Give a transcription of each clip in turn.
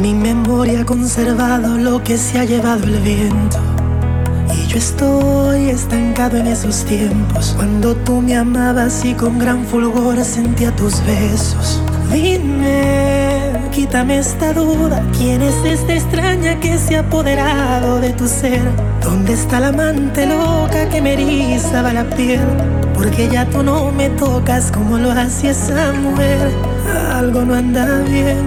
Mi memoria ha conservado lo que se ha llevado el viento. Y yo estoy estancado en esos tiempos. Cuando tú me amabas y con gran fulgor sentía tus besos. Dime, quítame esta duda. ¿Quién es esta extraña que se ha apoderado de tu ser? ¿Dónde está la amante loca que me erizaba la piel? Porque ya tú no me tocas como lo hacía esa mujer. Algo no anda bien.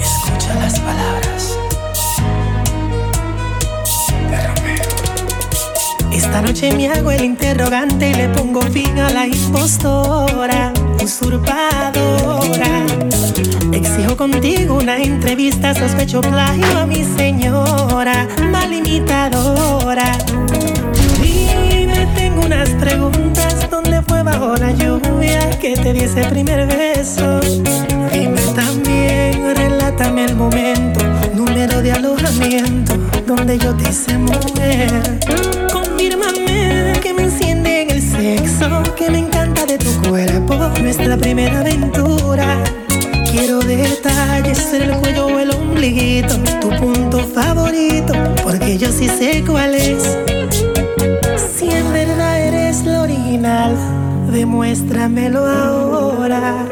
Escucha las palabras. Esta noche me hago el interrogante y le pongo fin a la impostora, usurpadora. Exijo contigo una entrevista, sospecho plagio a mi señora, mal imitadora. Ese primer beso? Dime también, relátame el momento, número de alojamiento, donde yo te hice mujer. Confírmame que me enciende en el sexo, que me encanta de tu cuerpo, nuestra primera aventura. Quiero detalles en el cuello o el ombliguito, tu punto favorito, porque yo sí sé cuál es. Si en verdad eres lo original, demuéstramelo ahora.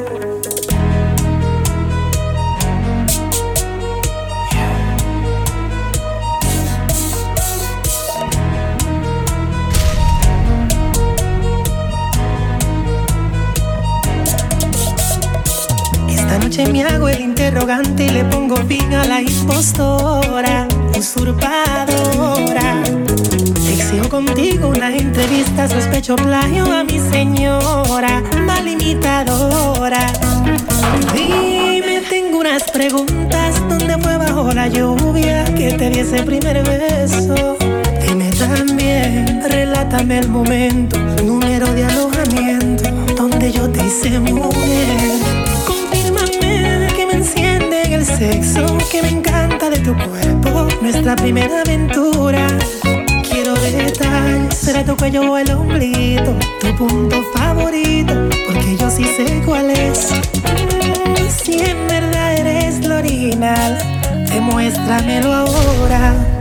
Esta noche me hago el interrogante y le pongo fin a la impostora, usurpadora. Contigo una entrevista, sospecho plagio a mi señora, mal imitadora. Dime, tengo unas preguntas, ¿dónde fue bajo la lluvia que te di ese primer beso? Dime también, relátame el momento, número de alojamiento, donde yo te hice mujer. Confírmame que me enciende en el sexo, que me encanta de tu cuerpo, nuestra primera aventura. Será tu cuello o el ombliguito, tu punto favorito, porque yo sí sé cuál es. Si en verdad eres lo original, demuéstramelo ahora.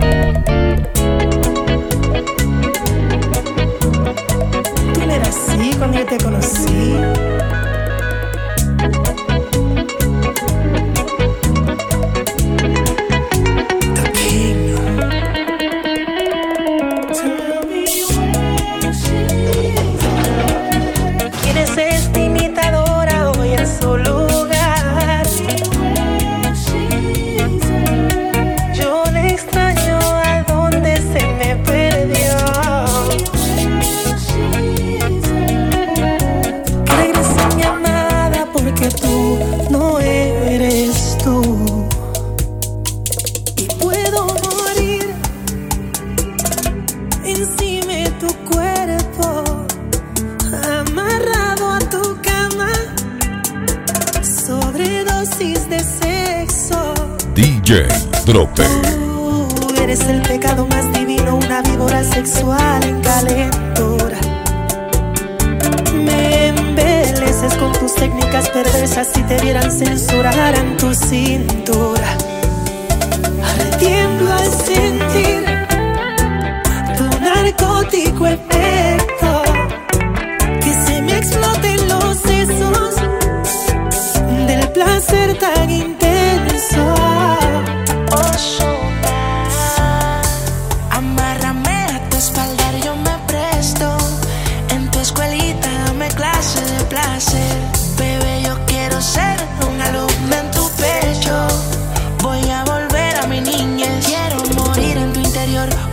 Sobredosis de sexo. DJ Drope. Tú eres el pecado más divino, una víbora sexual en calentura. Me embeleces con tus técnicas perversas si te vieran censuraran tu cintura. Ardiendo al sentir tu narcótico efecto.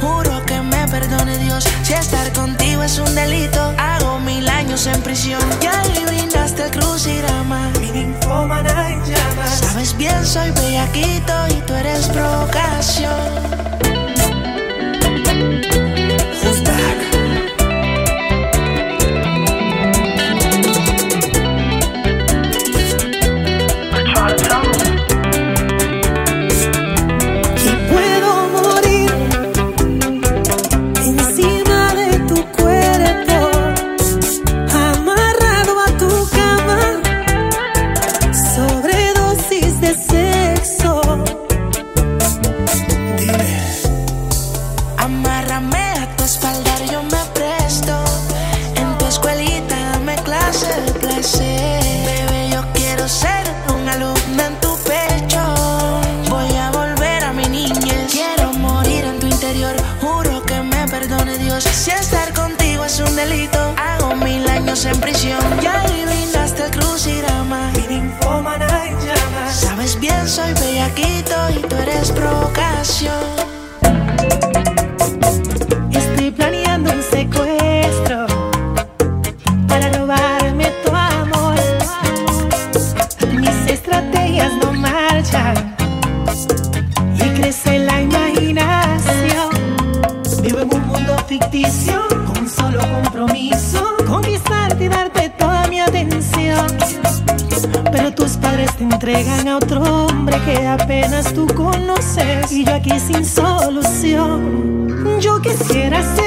Juro que me perdone Dios. Si estar contigo es un delito, hago mil años en prisión. Ya le brindaste el crucigrama. Mi en llamas. Sabes bien, soy bellaquito y tú eres provocación. en prisión. Ya adivinaste el crucirama. Sabes bien, soy bellaquito y tú eres provocación. y yo aquí sin solución. Yo quisiera ser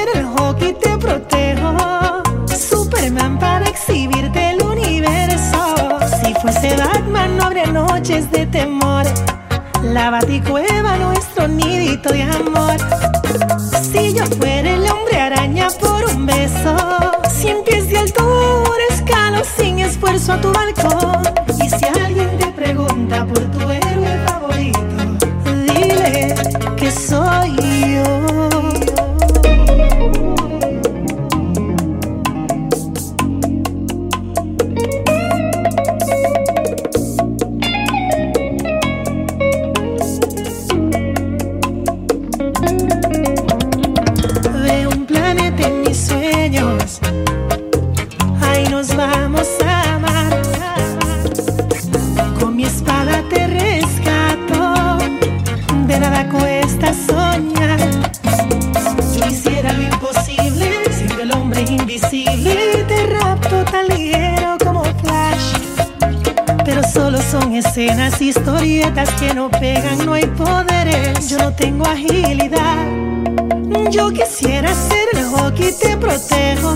que no pegan, no hay poderes. Yo no tengo agilidad. Yo quisiera ser el hockey, te protejo.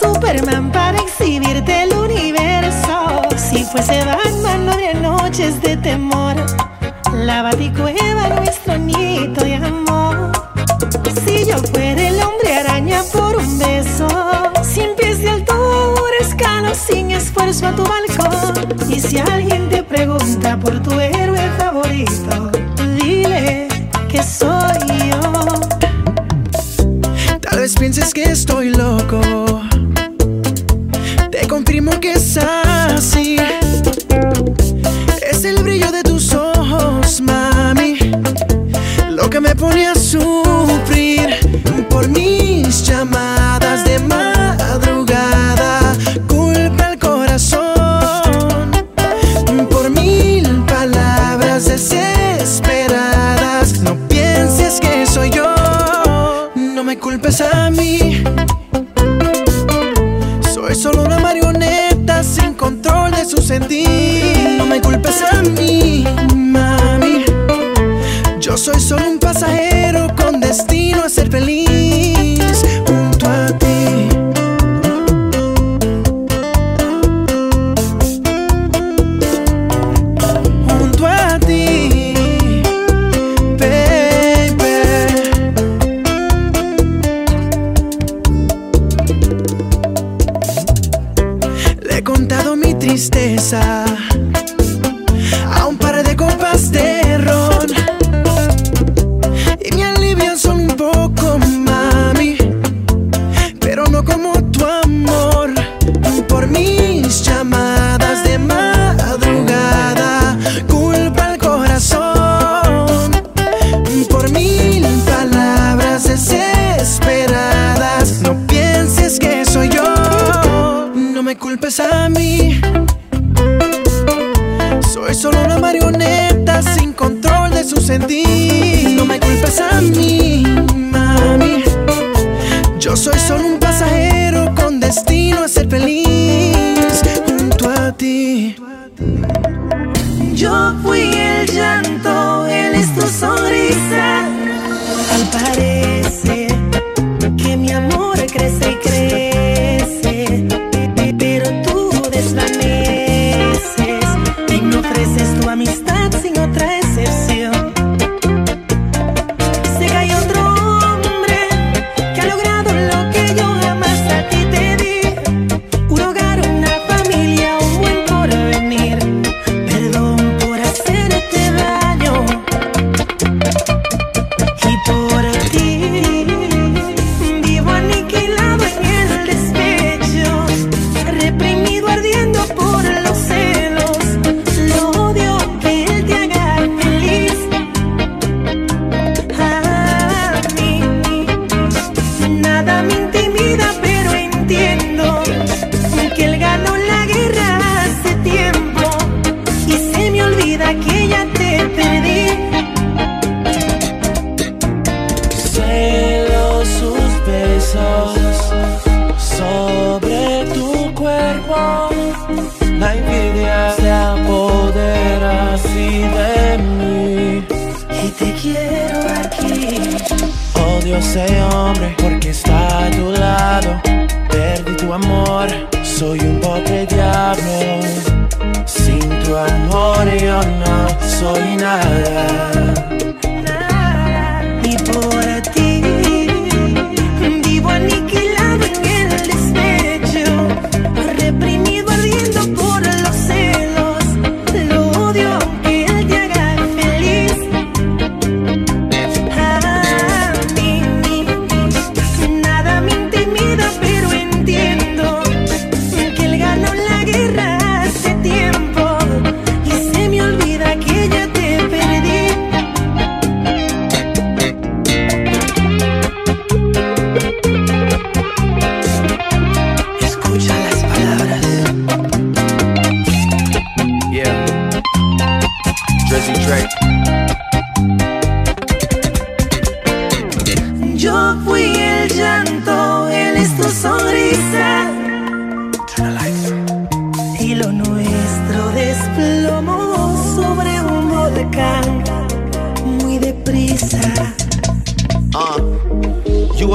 Superman para exhibirte el universo. Si fuese Batman, no habría noches de temor. La baticueva, nuestro nido de amor. Si yo fuera el hombre araña por un beso, sin pies de altura, escalo sin esfuerzo a tu valor. Es solo una marioneta sin control de su sentir. No me culpes a mí, mami. Yo soy solo un soy un pobre diablo. Sin tu amor yo no soy nada.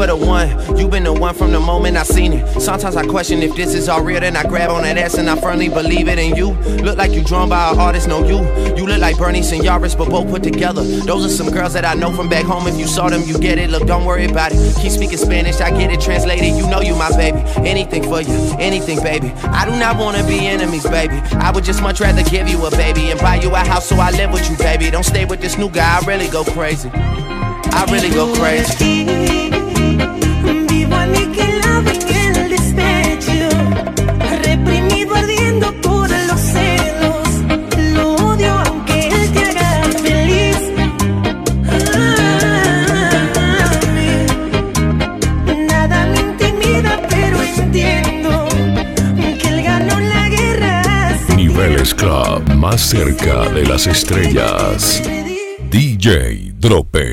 Were the one, you been the one from the moment I seen it. Sometimes I question if this is all real, then I grab on that ass and I firmly believe it. And you look like you drawn by an artist, no you. You look like Bernie and Yaris, but both put together. Those are some girls that I know from back home. If you saw them, you get it. Look, don't worry about it. Keep speaking Spanish, I get it translated. You know you my baby. Anything for you, anything, baby. I do not wanna be enemies, baby. I would just much rather give you a baby and buy you a house so I live with you, baby. Don't stay with this new guy, I really go crazy. I really go crazy. Cerca de las estrellas. DJ Drope.